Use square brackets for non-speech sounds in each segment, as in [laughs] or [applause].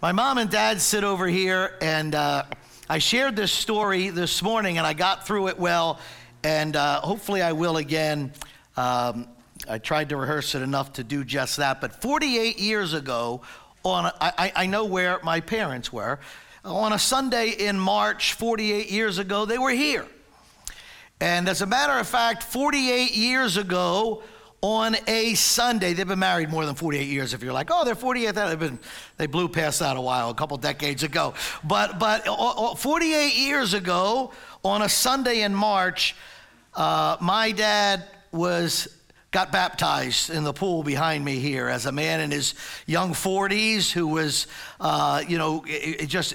My mom and dad sit over here, and uh, I shared this story this morning, and I got through it well, and uh, hopefully I will again. Um, I tried to rehearse it enough to do just that. But 48 years ago, on a, I, I know where my parents were. On a Sunday in March, 48 years ago, they were here. And as a matter of fact, 48 years ago, on a Sunday. They've been married more than 48 years. If you're like, oh, they're 48, they've been, they blew past that a while, a couple decades ago. But, but uh, uh, 48 years ago, on a Sunday in March, uh, my dad was got baptized in the pool behind me here as a man in his young 40s who was, uh, you know, just,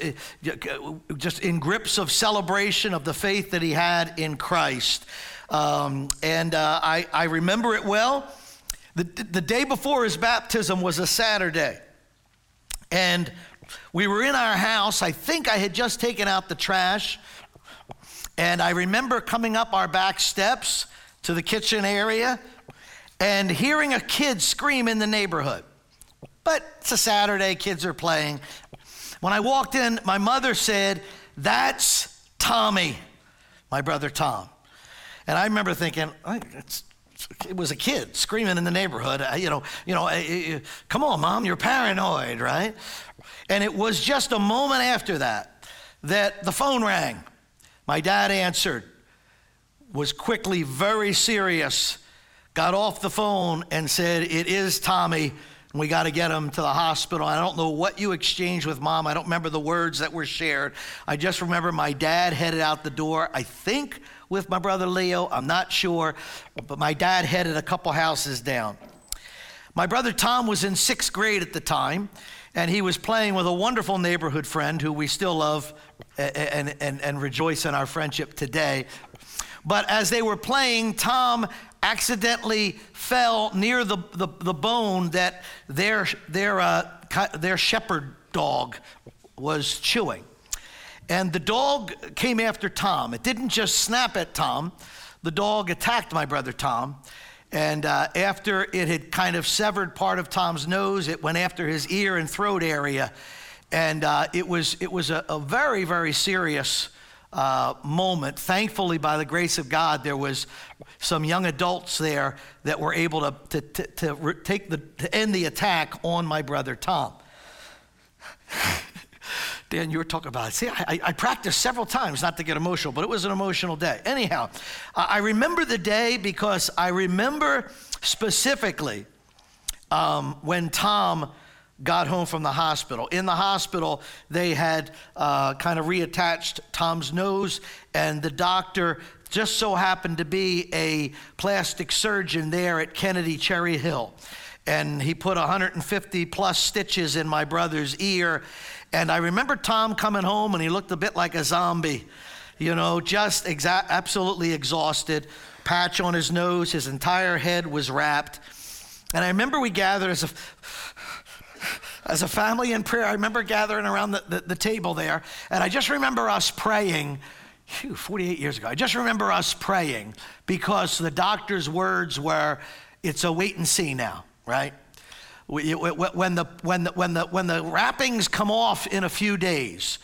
just in grips of celebration of the faith that he had in Christ. Um, and uh, I, I remember it well. The, the day before his baptism was a Saturday. And we were in our house. I think I had just taken out the trash. And I remember coming up our back steps to the kitchen area and hearing a kid scream in the neighborhood. But it's a Saturday, kids are playing. When I walked in, my mother said, That's Tommy, my brother Tom. And I remember thinking, it was a kid screaming in the neighborhood. Uh, you know, you know, eh, eh, eh, come on, mom, you're paranoid, right? And it was just a moment after that that the phone rang. My dad answered, was quickly very serious, got off the phone and said, It is Tommy. We got to get him to the hospital. I don't know what you exchanged with mom. I don't remember the words that were shared. I just remember my dad headed out the door. I think with my brother Leo. I'm not sure, but my dad headed a couple houses down. My brother Tom was in sixth grade at the time, and he was playing with a wonderful neighborhood friend who we still love and, and, and rejoice in our friendship today. But as they were playing, Tom accidentally fell near the, the, the bone that their, their, uh, their shepherd dog was chewing. And the dog came after Tom. It didn't just snap at Tom, the dog attacked my brother Tom. And uh, after it had kind of severed part of Tom's nose, it went after his ear and throat area. And uh, it was, it was a, a very, very serious uh, moment. Thankfully, by the grace of God, there was some young adults there that were able to, to, to, to take the, to end the attack on my brother Tom. Dan, you were talking about it. See, I, I, practiced several times not to get emotional, but it was an emotional day. Anyhow, I remember the day because I remember specifically um, when Tom got home from the hospital. In the hospital, they had uh, kind of reattached Tom's nose, and the doctor just so happened to be a plastic surgeon there at Kennedy Cherry Hill. And he put 150 plus stitches in my brother's ear and I remember Tom coming home and he looked a bit like a zombie, you know, just exa- absolutely exhausted, patch on his nose, his entire head was wrapped. And I remember we gathered as a, as a family in prayer. I remember gathering around the, the, the table there, and I just remember us praying. Whew, 48 years ago. I just remember us praying because the doctor's words were, it's a wait and see now, right? When the, when, the, when, the, when the wrappings come off in a few days,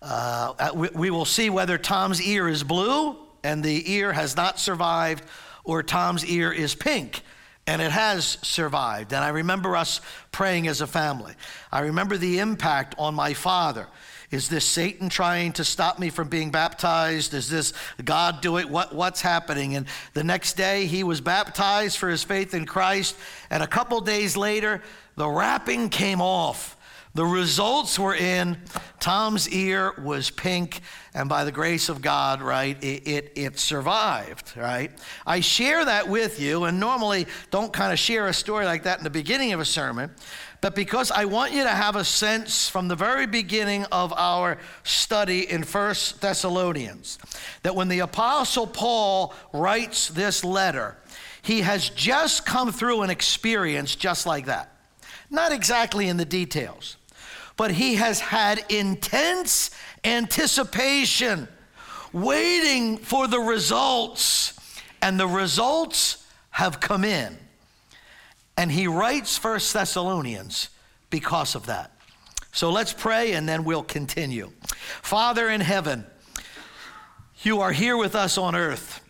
uh, we, we will see whether Tom's ear is blue and the ear has not survived, or Tom's ear is pink and it has survived. And I remember us praying as a family. I remember the impact on my father. Is this Satan trying to stop me from being baptized? Is this God doing what, what's happening? And the next day, he was baptized for his faith in Christ. And a couple days later, the wrapping came off. The results were in. Tom's ear was pink, and by the grace of God, right, it, it, it, survived, right? I share that with you, and normally don't kind of share a story like that in the beginning of a sermon, but because I want you to have a sense from the very beginning of our study in First Thessalonians that when the Apostle Paul writes this letter, he has just come through an experience just like that. Not exactly in the details, but he has had intense anticipation, waiting for the results, and the results have come in. And he writes First Thessalonians because of that. So let's pray and then we'll continue. Father in heaven, you are here with us on earth.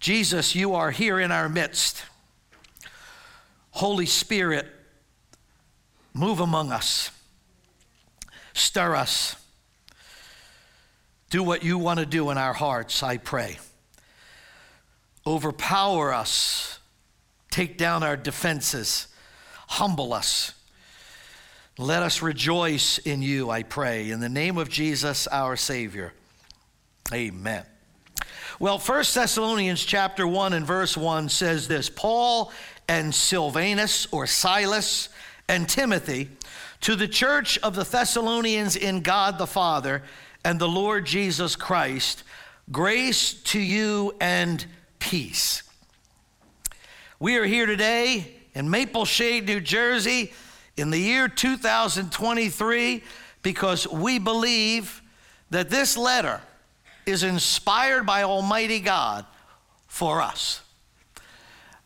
Jesus, you are here in our midst. Holy Spirit, move among us, stir us. Do what you want to do in our hearts, I pray. Overpower us, take down our defenses, humble us. Let us rejoice in you, I pray. In the name of Jesus, our Savior. Amen. Well, 1 Thessalonians chapter 1 and verse 1 says this Paul and Silvanus or Silas and Timothy to the church of the Thessalonians in God the Father and the Lord Jesus Christ, grace to you and peace. We are here today in Maple Shade, New Jersey, in the year 2023, because we believe that this letter is inspired by Almighty God for us.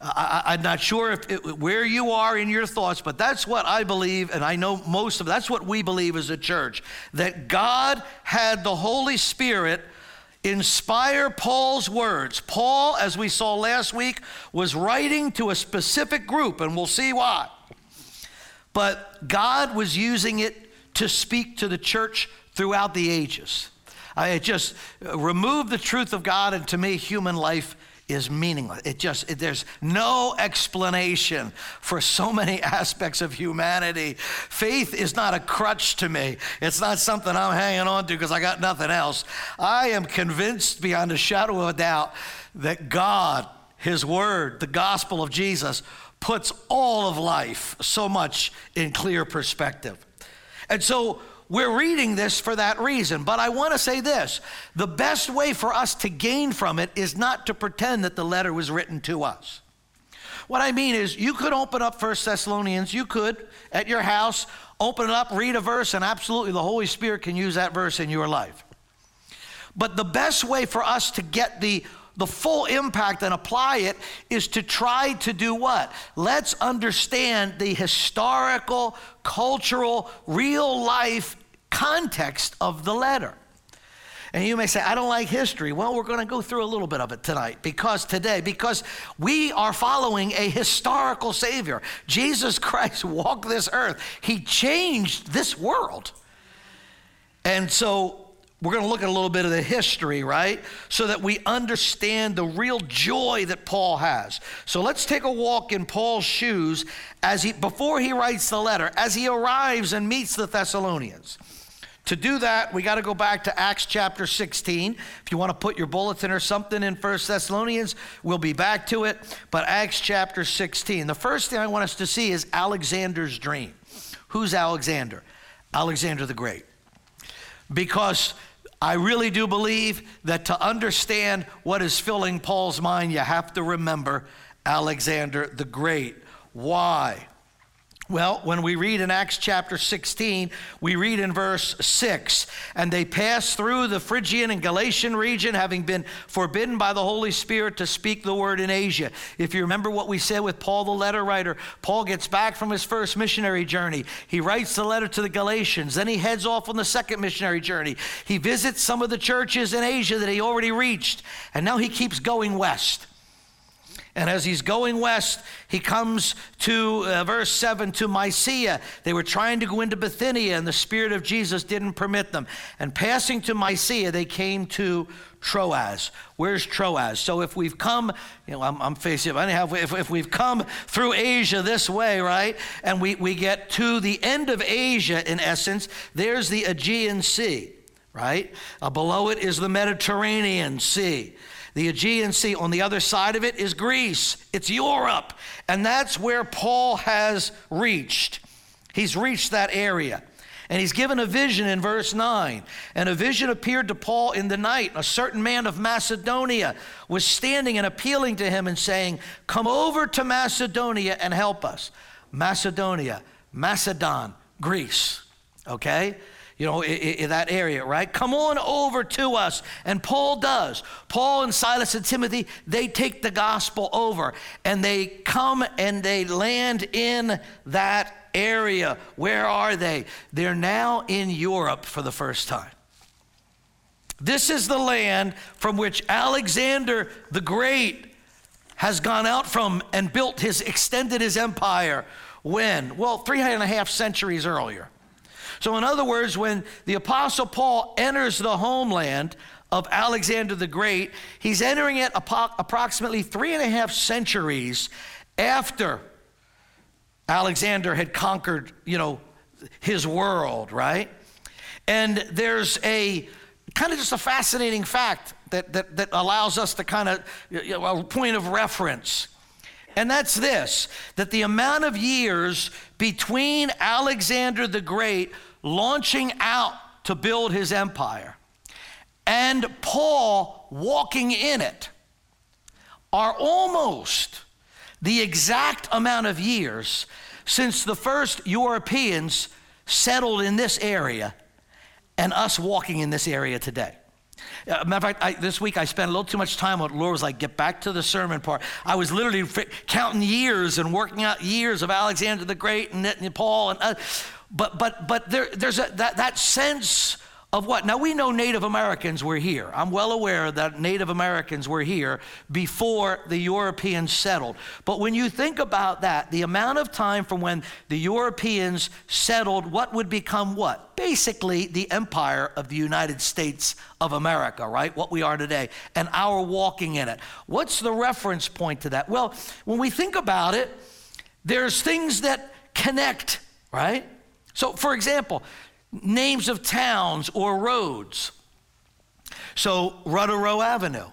I, am not sure if it, where you are in your thoughts, but that's what I believe, and I know most of that's what we believe as a church that God had the Holy Spirit inspire Paul's words. Paul, as we saw last week, was writing to a specific group, and we'll see why. But God was using it to speak to the church throughout the ages. I just remove the truth of God, and to me, human life is meaningless. It just, it, there's no explanation for so many [laughs] aspects of humanity. Faith is not a crutch to me, it's not something I'm hanging on to because I got nothing else. I am convinced beyond a shadow of a doubt that God, His Word, the gospel of Jesus, puts all of life so much in clear perspective. And so, we're reading this for that reason. But I want to say this the best way for us to gain from it is not to pretend that the letter was written to us. What I mean is, you could open up First Thessalonians, you could at your house open it up, read a verse, and absolutely the Holy Spirit can use that verse in your life. But the best way for us to get the the full impact and apply it is to try to do what? Let's understand the historical, cultural, real life context of the letter. And you may say, I don't like history. Well, we're going to go through a little bit of it tonight because today, because we are following a historical Savior. Jesus Christ walked this earth, He changed this world. And so we're going to look at a little bit of the history, right? So that we understand the real joy that Paul has. So let's take a walk in Paul's shoes as he before he writes the letter, as he arrives and meets the Thessalonians. To do that, we got to go back to Acts chapter 16. If you want to put your bulletin or something in First Thessalonians, we'll be back to it. But Acts chapter 16. The first thing I want us to see is Alexander's dream. Who's Alexander? Alexander the Great. Because I really do believe that to understand what is filling Paul's mind, you have to remember Alexander the Great. Why? Well, when we read in Acts chapter 16, we read in verse 6 and they passed through the Phrygian and Galatian region, having been forbidden by the Holy Spirit to speak the word in Asia. If you remember what we said with Paul, the letter writer, Paul gets back from his first missionary journey. He writes the letter to the Galatians. Then he heads off on the second missionary journey. He visits some of the churches in Asia that he already reached, and now he keeps going west. And as he's going west, he comes to uh, verse 7 to Mysia. They were trying to go into Bithynia, and the Spirit of Jesus didn't permit them. And passing to Mysia, they came to Troas. Where's Troas? So if we've come, you know, I'm, I'm facing, anyhow, if, if we've come through Asia this way, right, and we, we get to the end of Asia, in essence, there's the Aegean Sea, right? Uh, below it is the Mediterranean Sea. The Aegean Sea, on the other side of it is Greece, it's Europe. And that's where Paul has reached. He's reached that area. And he's given a vision in verse 9. And a vision appeared to Paul in the night. A certain man of Macedonia was standing and appealing to him and saying, Come over to Macedonia and help us. Macedonia, Macedon, Greece. Okay? You know, in, that area, right? Come on over to us. And Paul does. Paul and Silas and Timothy, they take the gospel over and they come and they land in that area. Where are they? They're now in Europe for the first time. This is the land from which Alexander the Great has gone out from and built his, extended his empire. When? Well, three and a half centuries earlier. So, in other words, when the Apostle Paul enters the homeland of Alexander the Great, he's entering it approximately three and a half centuries after Alexander had conquered, you know, his world, right? And there's a kind of just a fascinating fact that, that, that allows us to kind of, you know, a point of reference. And that's this that the amount of years between Alexander the Great launching out to build his empire and Paul walking in it are almost the exact amount of years since the first Europeans settled in this area and us walking in this area today. Uh, matter of fact, I, this week I spent a little too much time on. Laura was like, get back to the sermon part. I was literally f- counting years and working out years of Alexander the Great and, and Paul. And, uh, but but, but there, there's a, that, that sense of what? Now we know Native Americans were here. I'm well aware that Native Americans were here before the Europeans settled. But when you think about that, the amount of time from when the Europeans settled what would become what? Basically, the empire of the United States of America, right? What we are today, and our walking in it. What's the reference point to that? Well, when we think about it, there's things that connect, right? So, for example, names of towns or roads. So, Rudderow Avenue.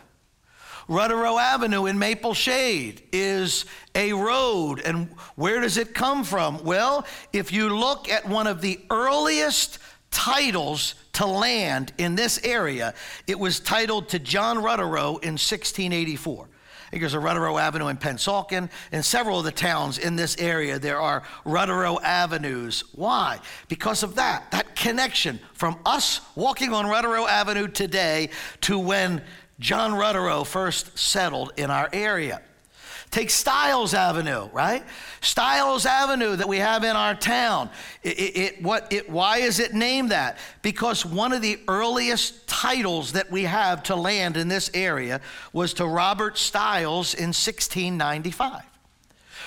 Rudderow Avenue in Maple Shade is a road. And where does it come from? Well, if you look at one of the earliest titles to land in this area, it was titled to John Rudderow in 1684 think there's a Rudderow Avenue in Pennsauken. In several of the towns in this area, there are Rudderow Avenues. Why? Because of that, that connection from us walking on Rudderow Avenue today to when John Rudderow first settled in our area. Take Stiles Avenue, right? Stiles Avenue that we have in our town. It, it, what, it, why is it named that? Because one of the earliest titles that we have to land in this area was to Robert Stiles in 1695.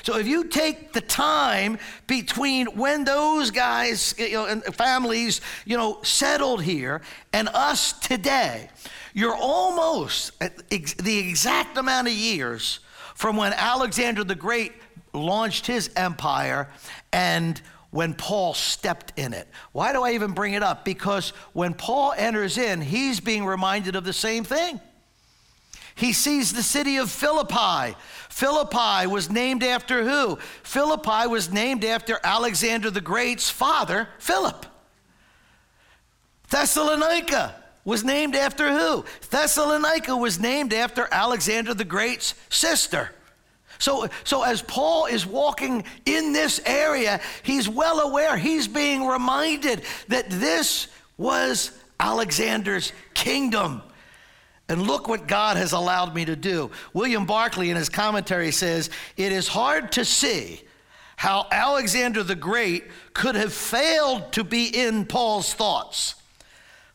So if you take the time between when those guys, you know, and families, you know, settled here and us today, you're almost the exact amount of years from when Alexander the Great launched his empire and when Paul stepped in it. Why do I even bring it up? Because when Paul enters in, he's being reminded of the same thing. He sees the city of Philippi. Philippi was named after who? Philippi was named after Alexander the Great's father, Philip. Thessalonica was named after who? Thessalonica was named after Alexander the Great's sister. So, so as Paul is walking in this area, he's well aware, he's being reminded that this was Alexander's kingdom. And look what God has allowed me to do. William Barclay, in his commentary, says, It is hard to see how Alexander the Great could have failed to be in Paul's thoughts.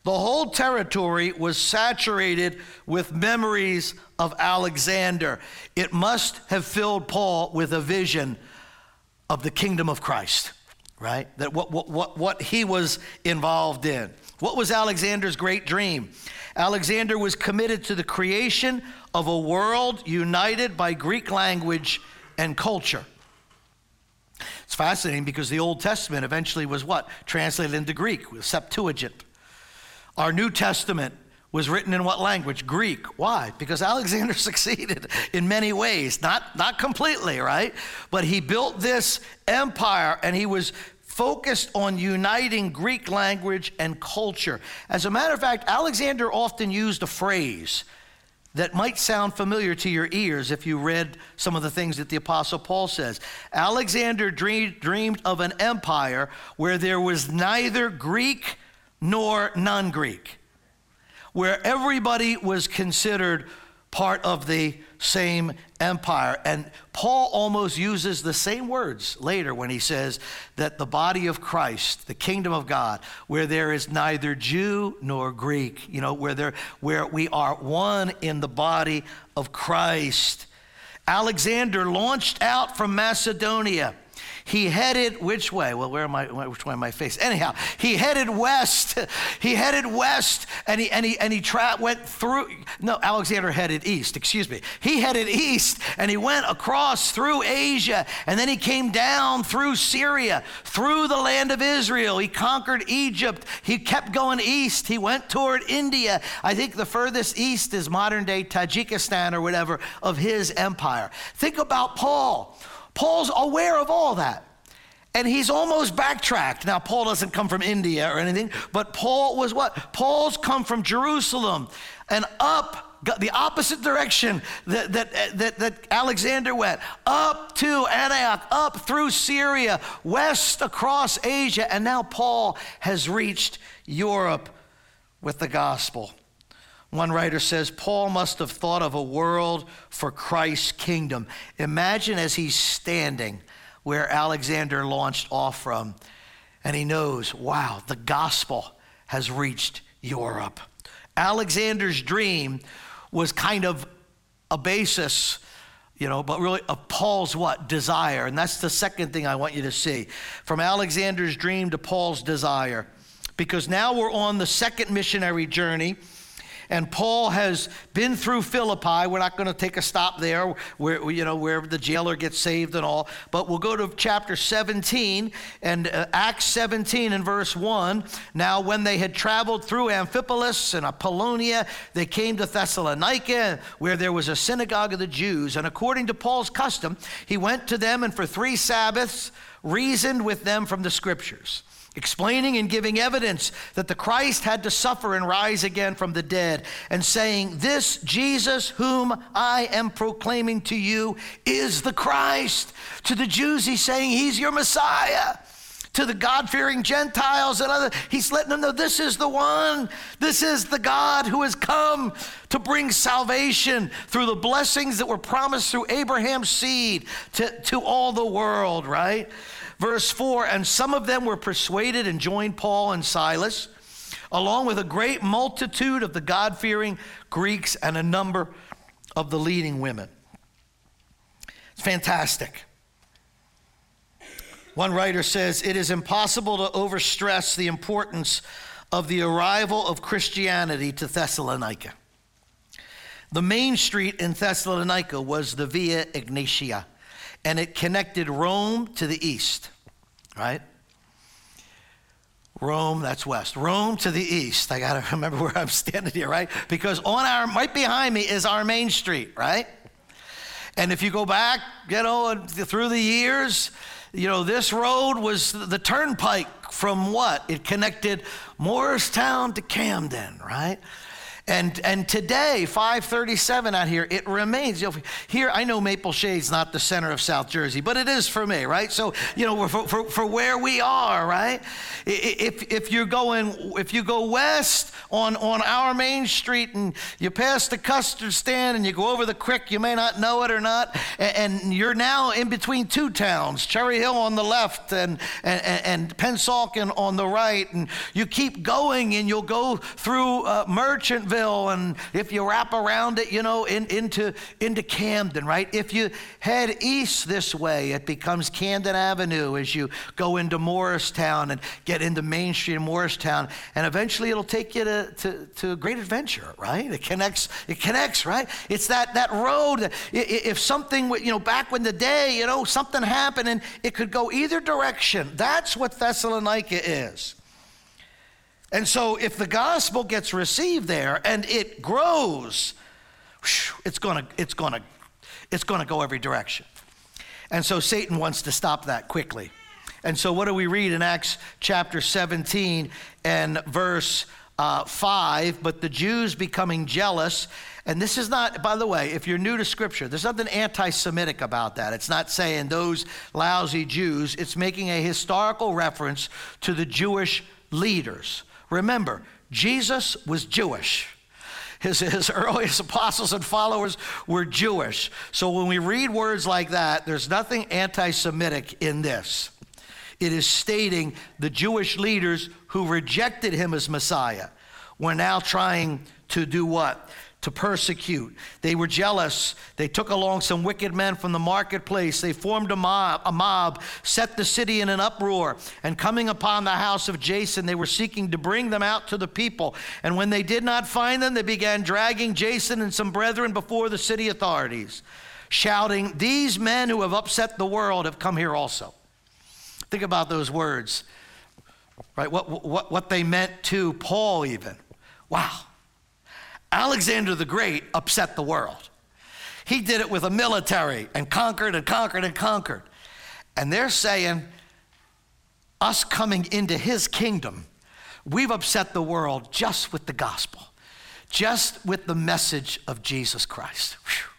The whole territory was saturated with memories of Alexander. It must have filled Paul with a vision of the kingdom of Christ, right? That what, what, what, what he was involved in. What was Alexander's great dream? Alexander was committed to the creation of a world united by Greek language and culture. It's fascinating because the Old Testament eventually was what? Translated into Greek, Septuagint. Our New Testament was written in what language? Greek. Why? Because Alexander [laughs] succeeded in many ways, not, not completely, right? But he built this empire and he was focused on uniting Greek language and culture. As a matter of fact, Alexander often used a phrase that might sound familiar to your ears if you read some of the things that the Apostle Paul says. Alexander dreamed, dreamed of an empire where there was neither Greek nor non Greek, where everybody was considered part of the same empire. And Paul almost uses the same words later when he says that the body of Christ, the kingdom of God, where there is neither Jew nor Greek, you know, where there where we are one in the body of Christ. Alexander launched out from Macedonia he headed which way? Well, where am I? Which way am I facing? Anyhow, he headed west. he headed west, and he and he and he tra- went through. No, Alexander headed east. Excuse me. He headed east, and he went across through Asia, and then he came down through Syria, through the land of Israel. He conquered Egypt. He kept going east. He went toward India. I think the furthest east is modern day Tajikistan or whatever of his empire. Think about Paul. Paul's aware of all that. And he's almost backtracked. Now, Paul doesn't come from India or anything, but Paul was what? Paul's come from Jerusalem and up the opposite direction that, that, that, that, Alexander went, up to Antioch, up through Syria, west across Asia, and now Paul has reached Europe with the gospel. One writer says Paul must have thought of a world for Christ's kingdom. Imagine as he's standing where Alexander launched off from, and he knows, wow, the gospel has reached Europe. Alexander's dream was kind of a basis, you know, but really of Paul's what? Desire. And that's the second thing I want you to see. From Alexander's dream to Paul's desire. Because now we're on the second missionary journey and Paul has been through Philippi. We're not going to take a stop there, where you know where the jailer gets saved and all. But we'll go to chapter 17 and uh, Acts 17 and verse 1. Now, when they had traveled through Amphipolis and Apollonia, they came to Thessalonica, where there was a synagogue of the Jews. And according to Paul's custom, he went to them and for three Sabbaths reasoned with them from the scriptures explaining and giving evidence that the Christ had to suffer and rise again from the dead, and saying, This Jesus, whom I am proclaiming to you, is the Christ. To the Jews, he's saying, He's your Messiah. To the God fearing Gentiles and other, he's letting them know this is the one. This is the God who has come to bring salvation through the blessings that were promised through Abraham's seed to, to all the world, right? Verse 4 And some of them were persuaded and joined Paul and Silas, along with a great multitude of the God fearing Greeks and a number of the leading women. It's fantastic. One writer says it is impossible to overstress the importance of the arrival of Christianity to Thessalonica. The main street in Thessalonica was the Via Egnatia, and it connected Rome to the east right? Rome, that's west. Rome to the east. I got to [laughs] remember where I'm standing here, right? Because on our, right behind me is our main street, right? And if you go back, you know, through the years, you know, this road was the turnpike from what? It connected Moorestown to Camden, right? And, and today, 537 out here, it remains. You know, here, I know Maple Shade's not the center of South Jersey, but it is for me, right? So, you know, for, for, for where we are, right? If, if you're going, if you go west on, on our main street and you pass the custard stand and you go over the creek, you may not know it or not, and, and you're now in between two towns, Cherry Hill on the left and, and, and Pennsauken on the right, and you keep going and you'll go through uh, Merchant and if you wrap around it, you know, in, into, into Camden, right? If you head east this way, it becomes Camden Avenue as you go into Moorestown and get into Main Street Moorestown. And eventually it'll take you to, to, to a great adventure, right? It connects, it connects, right? It's that, that road. That If something, you know, back when the day, you know, something happened and it could go either direction. That's what Thessalonica is. And so, if the gospel gets received there and it grows, it's gonna, it's gonna, it's gonna go every direction. And so, Satan wants to stop that quickly. And so, what do we read in Acts chapter 17 and verse uh, 5? But the Jews becoming jealous, and this is not, by the way, if you're new to Scripture, there's nothing anti Semitic about that. It's not saying those lousy Jews, it's making a historical reference to the Jewish leaders Remember, Jesus was Jewish. His, his earliest apostles and followers were Jewish. So when we read words like that, there's nothing anti Semitic in this. It is stating the Jewish leaders who rejected him as Messiah were now trying to do what? To persecute. They were jealous. They took along some wicked men from the marketplace. They formed a mob, a mob, set the city in an uproar. And coming upon the house of Jason, they were seeking to bring them out to the people. And when they did not find them, they began dragging Jason and some brethren before the city authorities, shouting, These men who have upset the world have come here also. Think about those words, right? What, what, what they meant to Paul, even. Wow. Alexander the Great upset the world. He did it with a military and conquered and conquered and conquered. And they're saying, us coming into his kingdom, we've upset the world just with the gospel, just with the message of Jesus Christ. Whew.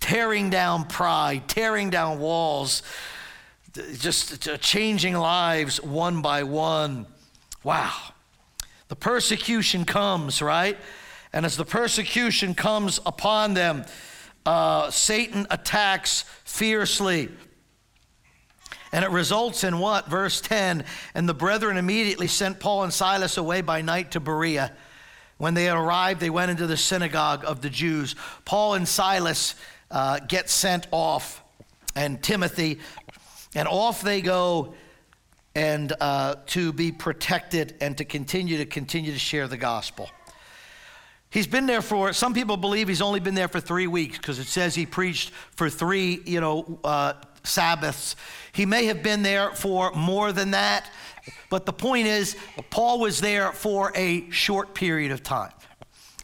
Tearing down pride, tearing down walls, just changing lives one by one. Wow. The persecution comes, right? And as the persecution comes upon them, uh, Satan attacks fiercely. And it results in what? Verse 10 And the brethren immediately sent Paul and Silas away by night to Berea. When they arrived, they went into the synagogue of the Jews. Paul and Silas uh, get sent off, and Timothy, and off they go and uh, to be protected and to continue to continue to share the gospel. He's been there for, some people believe he's only been there for three weeks because it says he preached for three, you know, uh, Sabbaths. He may have been there for more than that, but the point is, Paul was there for a short period of time.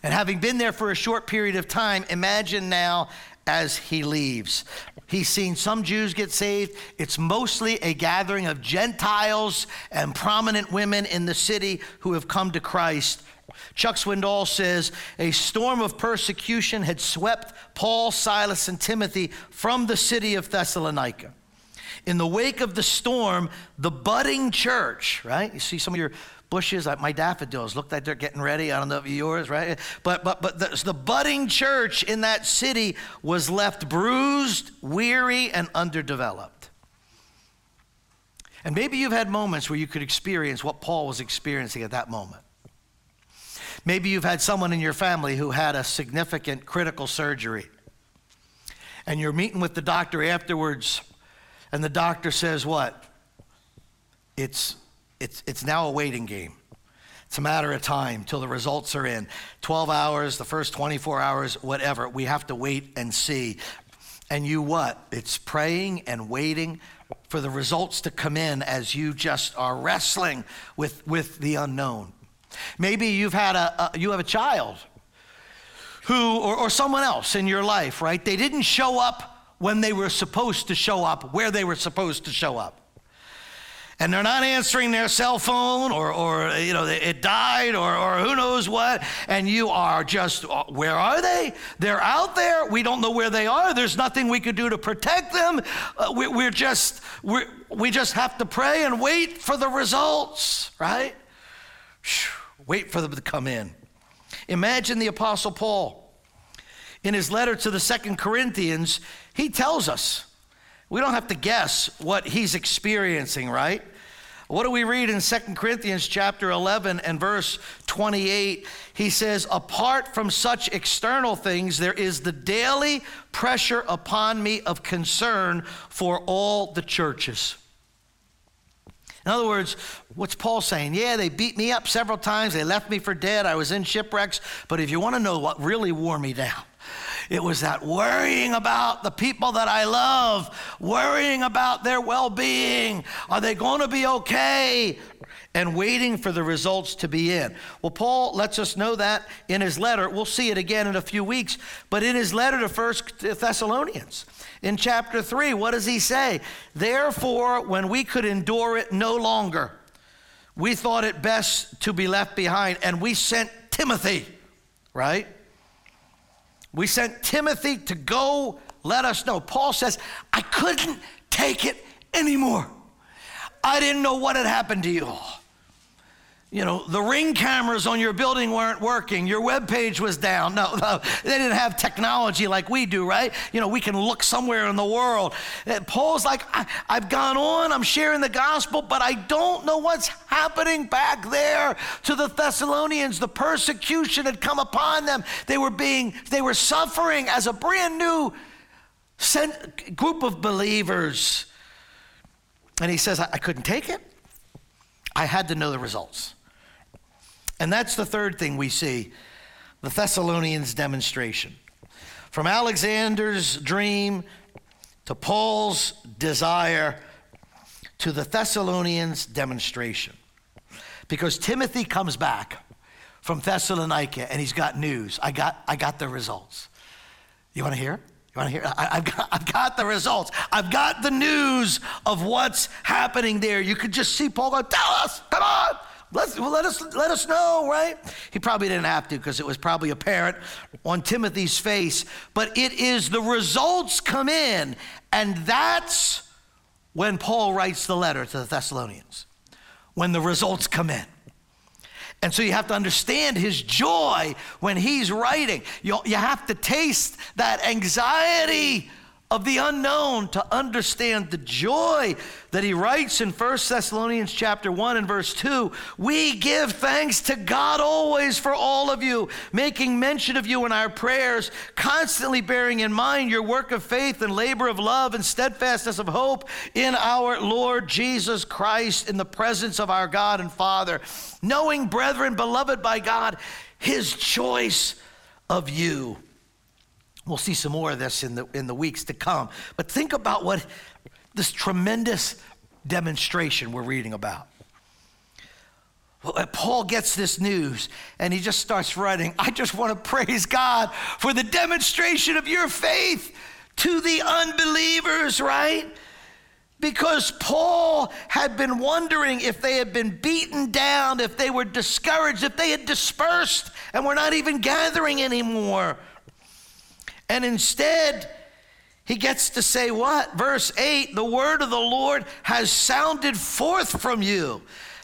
And having been there for a short period of time, imagine now as he leaves. He's seen some Jews get saved. It's mostly a gathering of Gentiles and prominent women in the city who have come to Christ Chuck Swindoll says a storm of persecution had swept Paul, Silas, and Timothy from the city of Thessalonica. In the wake of the storm, the budding church, right? You see some of your bushes, my daffodils look like they're getting ready. I don't know if yours, right? But but but the, the budding church in that city was left bruised, weary, and underdeveloped. And maybe you've had moments where you could experience what Paul was experiencing at that moment. Maybe you've had someone in your family who had a significant critical surgery. And you're meeting with the doctor afterwards, and the doctor says, What? It's, it's, it's now a waiting game. It's a matter of time till the results are in. 12 hours, the first 24 hours, whatever. We have to wait and see. And you what? It's praying and waiting for the results to come in as you just are wrestling with, with the unknown. Maybe you've had a, a you have a child who, or, or someone else in your life, right? They didn't show up when they were supposed to show up, where they were supposed to show up. And they're not answering their cell phone, or, or you know, it died, or, or who knows what. And you are just, uh, where are they? They're out there. We don't know where they are. There's nothing we could do to protect them. Uh, we, we're just, we're, we just have to pray and wait for the results, right? Wait for them to come in. Imagine the Apostle Paul. In his letter to the Second Corinthians, he tells us. We don't have to guess what he's experiencing, right? What do we read in Second Corinthians chapter 11 and verse 28? He says, Apart from such external things, there is the daily pressure upon me of concern for all the churches. In other words, what's Paul saying? Yeah, they beat me up several times. They left me for dead. I was in shipwrecks. But if you want to know what really wore me down, it was that worrying about the people that I love, worrying about their well being. Are they going to be okay? And waiting for the results to be in. Well, Paul lets us know that in his letter. We'll see it again in a few weeks. But in his letter to First Thessalonians, in chapter 3, what does he say? Therefore, when we could endure it no longer, we thought it best to be left behind, and we sent Timothy, right? We sent Timothy to go let us know. Paul says, I couldn't take it anymore. I didn't know what had happened to you all. You know, the ring cameras on your building weren't working, your web page was down. No, no, they didn't have technology like we do, right? You know, we can look somewhere in the world. Uh, Paul's like, I, have gone on, I'm sharing the gospel, but I don't know what's happening back there to the Thessalonians. The persecution had come upon them. They were being, they were suffering as a brand new group of believers. And he says, I, I couldn't take it. I had to know the results. And that's the third thing we see the Thessalonians' demonstration. From Alexander's dream to Paul's desire to the Thessalonians' demonstration. Because Timothy comes back from Thessalonica and he's got news. I got, I got the results. You want to hear? You want to hear? I, have got, I've got the results. I've got the news of what's happening there. You could just see Paul go, Tell us, come on. Let's, well, let, us, let us know, right? He probably didn't have to because it was probably apparent on Timothy's face. But it is the results come in, and that's when Paul writes the letter to the Thessalonians, when the results come in. And so you have to understand his joy when he's writing. You, you have to taste that anxiety of the unknown to understand the joy that he writes in 1 Thessalonians chapter 1 and verse 2 we give thanks to God always for all of you making mention of you in our prayers constantly bearing in mind your work of faith and labor of love and steadfastness of hope in our Lord Jesus Christ in the presence of our God and Father knowing brethren beloved by God his choice of you We'll see some more of this in the, in the weeks to come. But think about what this tremendous demonstration we're reading about. Uh, Paul gets this news and he just starts writing, I just want to praise God for the demonstration of your faith to the unbelievers, right? Because Paul had been wondering if they had been beaten down, if they were discouraged, if they had dispersed and were not even gathering anymore. And instead, he gets to say what? Verse 8 the word of the Lord has sounded forth from you.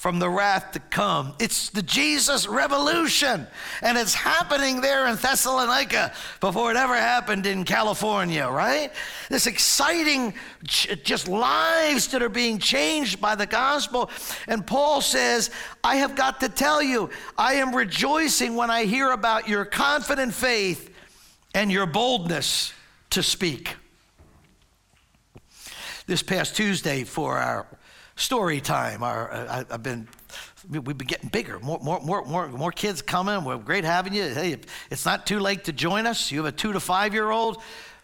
from the wrath to come. It's the Jesus revolution, and it's happening there in Thessalonica before it ever happened in California, right? This exciting, just lives that are being changed by the gospel. And Paul says, I have got to tell you, I am rejoicing when I hear about your confident faith and your boldness to speak. This past Tuesday, for our story time. Our, uh, I, have been, we've been getting bigger, more, more, more, more, more kids coming. We're great having you. Hey, it's not too late to join us. You have a two to five year old,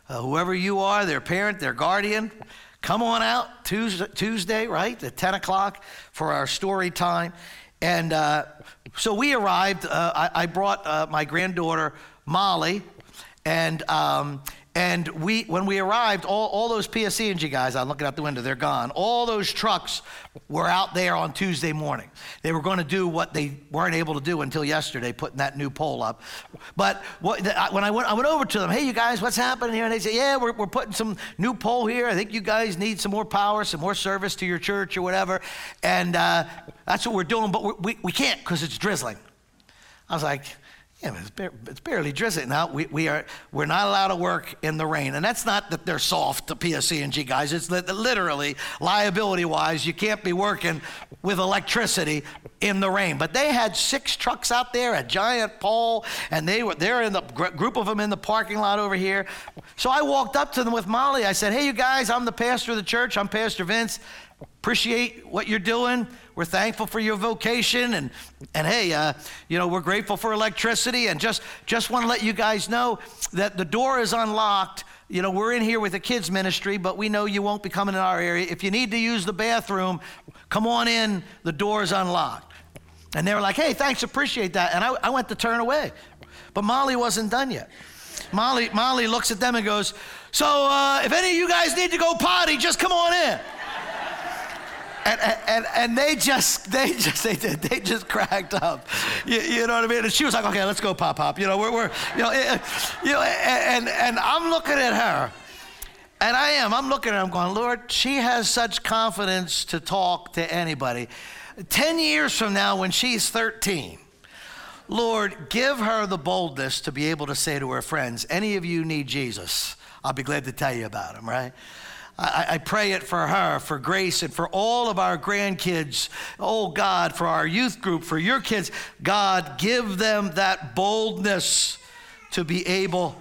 uh, whoever you are, their parent, their guardian. Come on out Tuesday, right, at 10 o'clock for our story time. And uh, so we arrived. Uh, I, I, brought uh, my granddaughter, Molly, and um, and we, when we arrived, all, all those PSE&G guys, I'm looking out the window, they're gone. All those trucks were out there on Tuesday morning. They were going to do what they weren't able to do until yesterday, putting that new pole up. But what, when I went, I went over to them, hey, you guys, what's happening here? And they said, yeah, we're, we're putting some new pole here. I think you guys need some more power, some more service to your church or whatever. And uh, that's what we're doing, but we, we can't because it's drizzling. I was like, yeah, it's, bare, it's, barely drizzling. Now we, we are we're not allowed to work in the rain, and that's not that they're soft, the PSE&G guys. It's literally liability-wise, you can't be working with electricity in the rain. But they had six trucks out there, a giant pole, and they were they're in the group of them in the parking lot over here. So I walked up to them with Molly. I said, "Hey, you guys, I'm the pastor of the church. I'm Pastor Vince. Appreciate what you're doing." We're thankful for your vocation, and and hey, uh, you know we're grateful for electricity, and just just want to let you guys know that the door is unlocked. You know we're in here with the kids ministry, but we know you won't be coming in our area. If you need to use the bathroom, come on in. The door is unlocked. And they were like, hey, thanks, appreciate that. And I, I went to turn away, but Molly wasn't done yet. Molly, Molly looks at them and goes, So uh, if any of you guys need to go potty, just come on in. And, and, and they just they just they, did. They just cracked up. You, you, know what I mean? And she was like okay let's go pop pop. You know we're, we're you know, eh, eh you know eh, eh, and, and I'm looking at her. And I am. I'm looking at her. I'm going Lord she has such confidence to talk to anybody. 10 years from now when she's 13 Lord, give her the boldness to be able to say to her friends, any of you need Jesus, I'll be glad to tell you about him, right? I, I, pray it for her, for Grace, and for all of our grandkids. Oh God, for our youth group, for your kids. God, give them that boldness to be able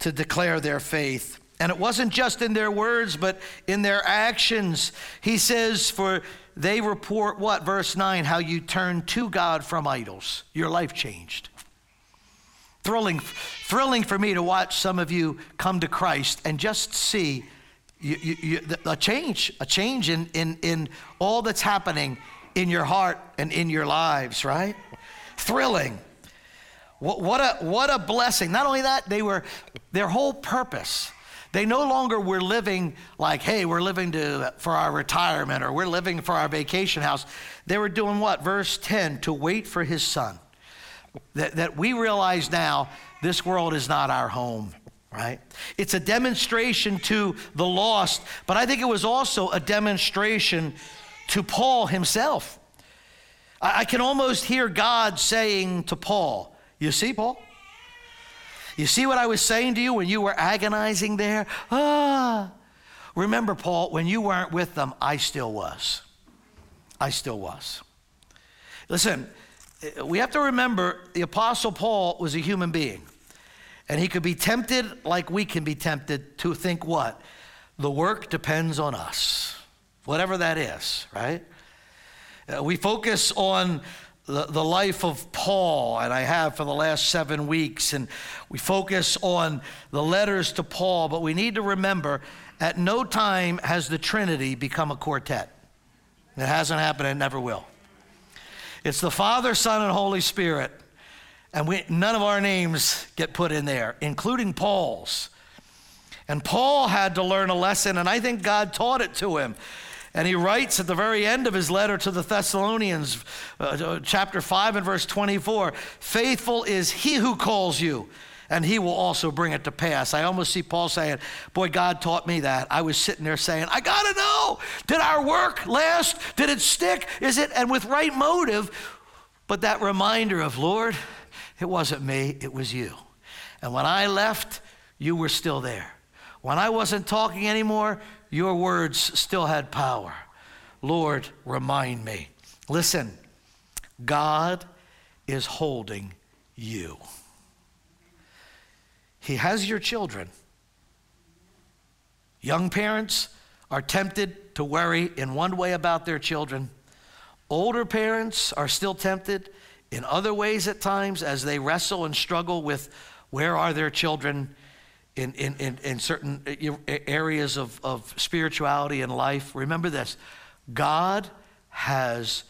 to declare their faith. And it wasn't just in their words, but in their actions. He says, For they report what? Verse 9, how you turned to God from idols. Your life changed. Thrilling, thrilling for me to watch some of you come to Christ and just see you, you, you, a change, a change in, in, in all that's happening in your heart and in your lives, right? Thrilling. What, what, a, what a blessing. Not only that, they were, their whole purpose they no longer were living like, hey, we're living to, for our retirement or we're living for our vacation house. They were doing what? Verse 10 to wait for his son. That, that we realize now this world is not our home, right? It's a demonstration to the lost, but I think it was also a demonstration to Paul himself. I, I can almost hear God saying to Paul, You see, Paul? You see what I was saying to you when you were agonizing there? Ah. Remember, Paul, when you weren't with them, I still was. I still was. Listen, we have to remember the Apostle Paul was a human being. And he could be tempted like we can be tempted to think what? The work depends on us, whatever that is, right? Uh, we focus on the, the life of Paul, and I have for the last seven weeks, and we focus on the letters to Paul, but we need to remember at no time has the Trinity become a quartet. It hasn't happened, it never will. It's the Father, Son, and Holy Spirit, and we, none of our names get put in there, including Paul's. And Paul had to learn a lesson, and I think God taught it to him. And he writes at the very end of his letter to the Thessalonians, uh, chapter 5 and verse 24 Faithful is he who calls you, and he will also bring it to pass. I almost see Paul saying, Boy, God taught me that. I was sitting there saying, I got to know did our work last? Did it stick? Is it? And with right motive, but that reminder of, Lord, it wasn't me, it was you. And when I left, you were still there. When I wasn't talking anymore, your words still had power. Lord, remind me. Listen, God is holding you. He has your children. Young parents are tempted to worry in one way about their children. Older parents are still tempted in other ways at times as they wrestle and struggle with where are their children in, in, in, in certain areas of, of spirituality and life, remember this God has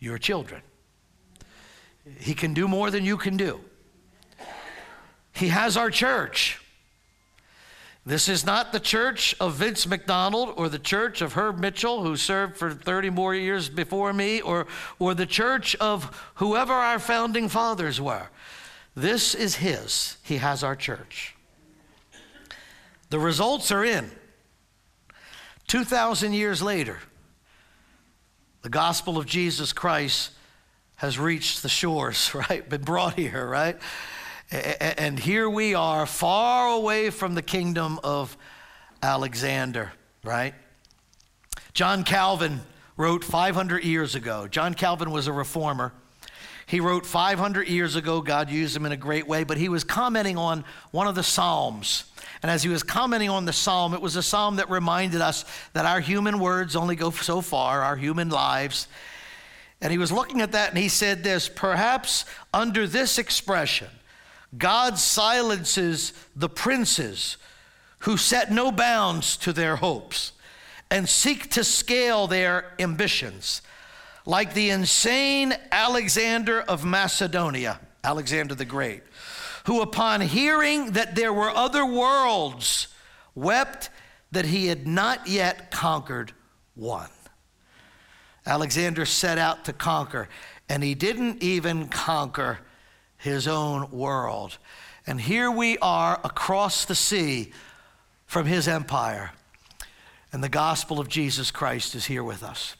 your children. He can do more than you can do. He has our church. This is not the church of Vince McDonald or the church of Herb Mitchell, who served for 30 more years before me, or, or the church of whoever our founding fathers were. This is His. He has our church. The results are in. 2,000 years later, the gospel of Jesus Christ has reached the shores, [laughs] right? Been brought here, right? And here we are, far away from the kingdom of Alexander, right? John Calvin wrote 500 years ago. John Calvin was a reformer. He wrote 500 years ago. God used him in a great way, but he was commenting on one of the Psalms. And as he was commenting on the psalm, it was a psalm that reminded us that our human words only go so far, our human lives. And he was looking at that and he said this perhaps under this expression, God silences the princes who set no bounds to their hopes and seek to scale their ambitions, like the insane Alexander of Macedonia, Alexander the Great who upon hearing that there were other worlds wept that he had not yet conquered one. Alexander set out to conquer, and he didn't even conquer his own world. And here we are across the sea from his empire, and the gospel of Jesus Christ is here with us.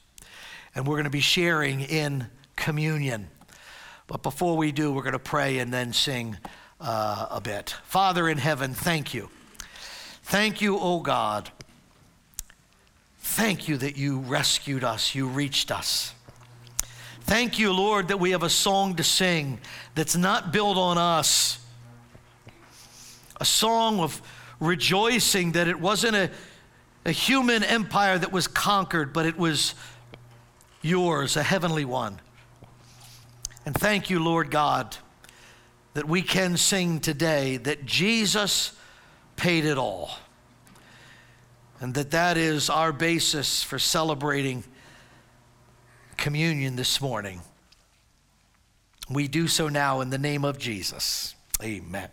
And we're going to be sharing in communion. But before we do, we're going to pray and then sing uh, a bit. Father in heaven, thank you. Thank you, O oh God. Thank you that you rescued us, you reached us. Thank you, Lord, that we have a song to sing that's not built on us. A song of rejoicing that it wasn't a, a human empire that was conquered, but it was yours, a heavenly one. And thank you, Lord God, that we can sing today that Jesus paid it all. And that that is our basis for celebrating communion this morning. We do so now in the name of Jesus. Amen.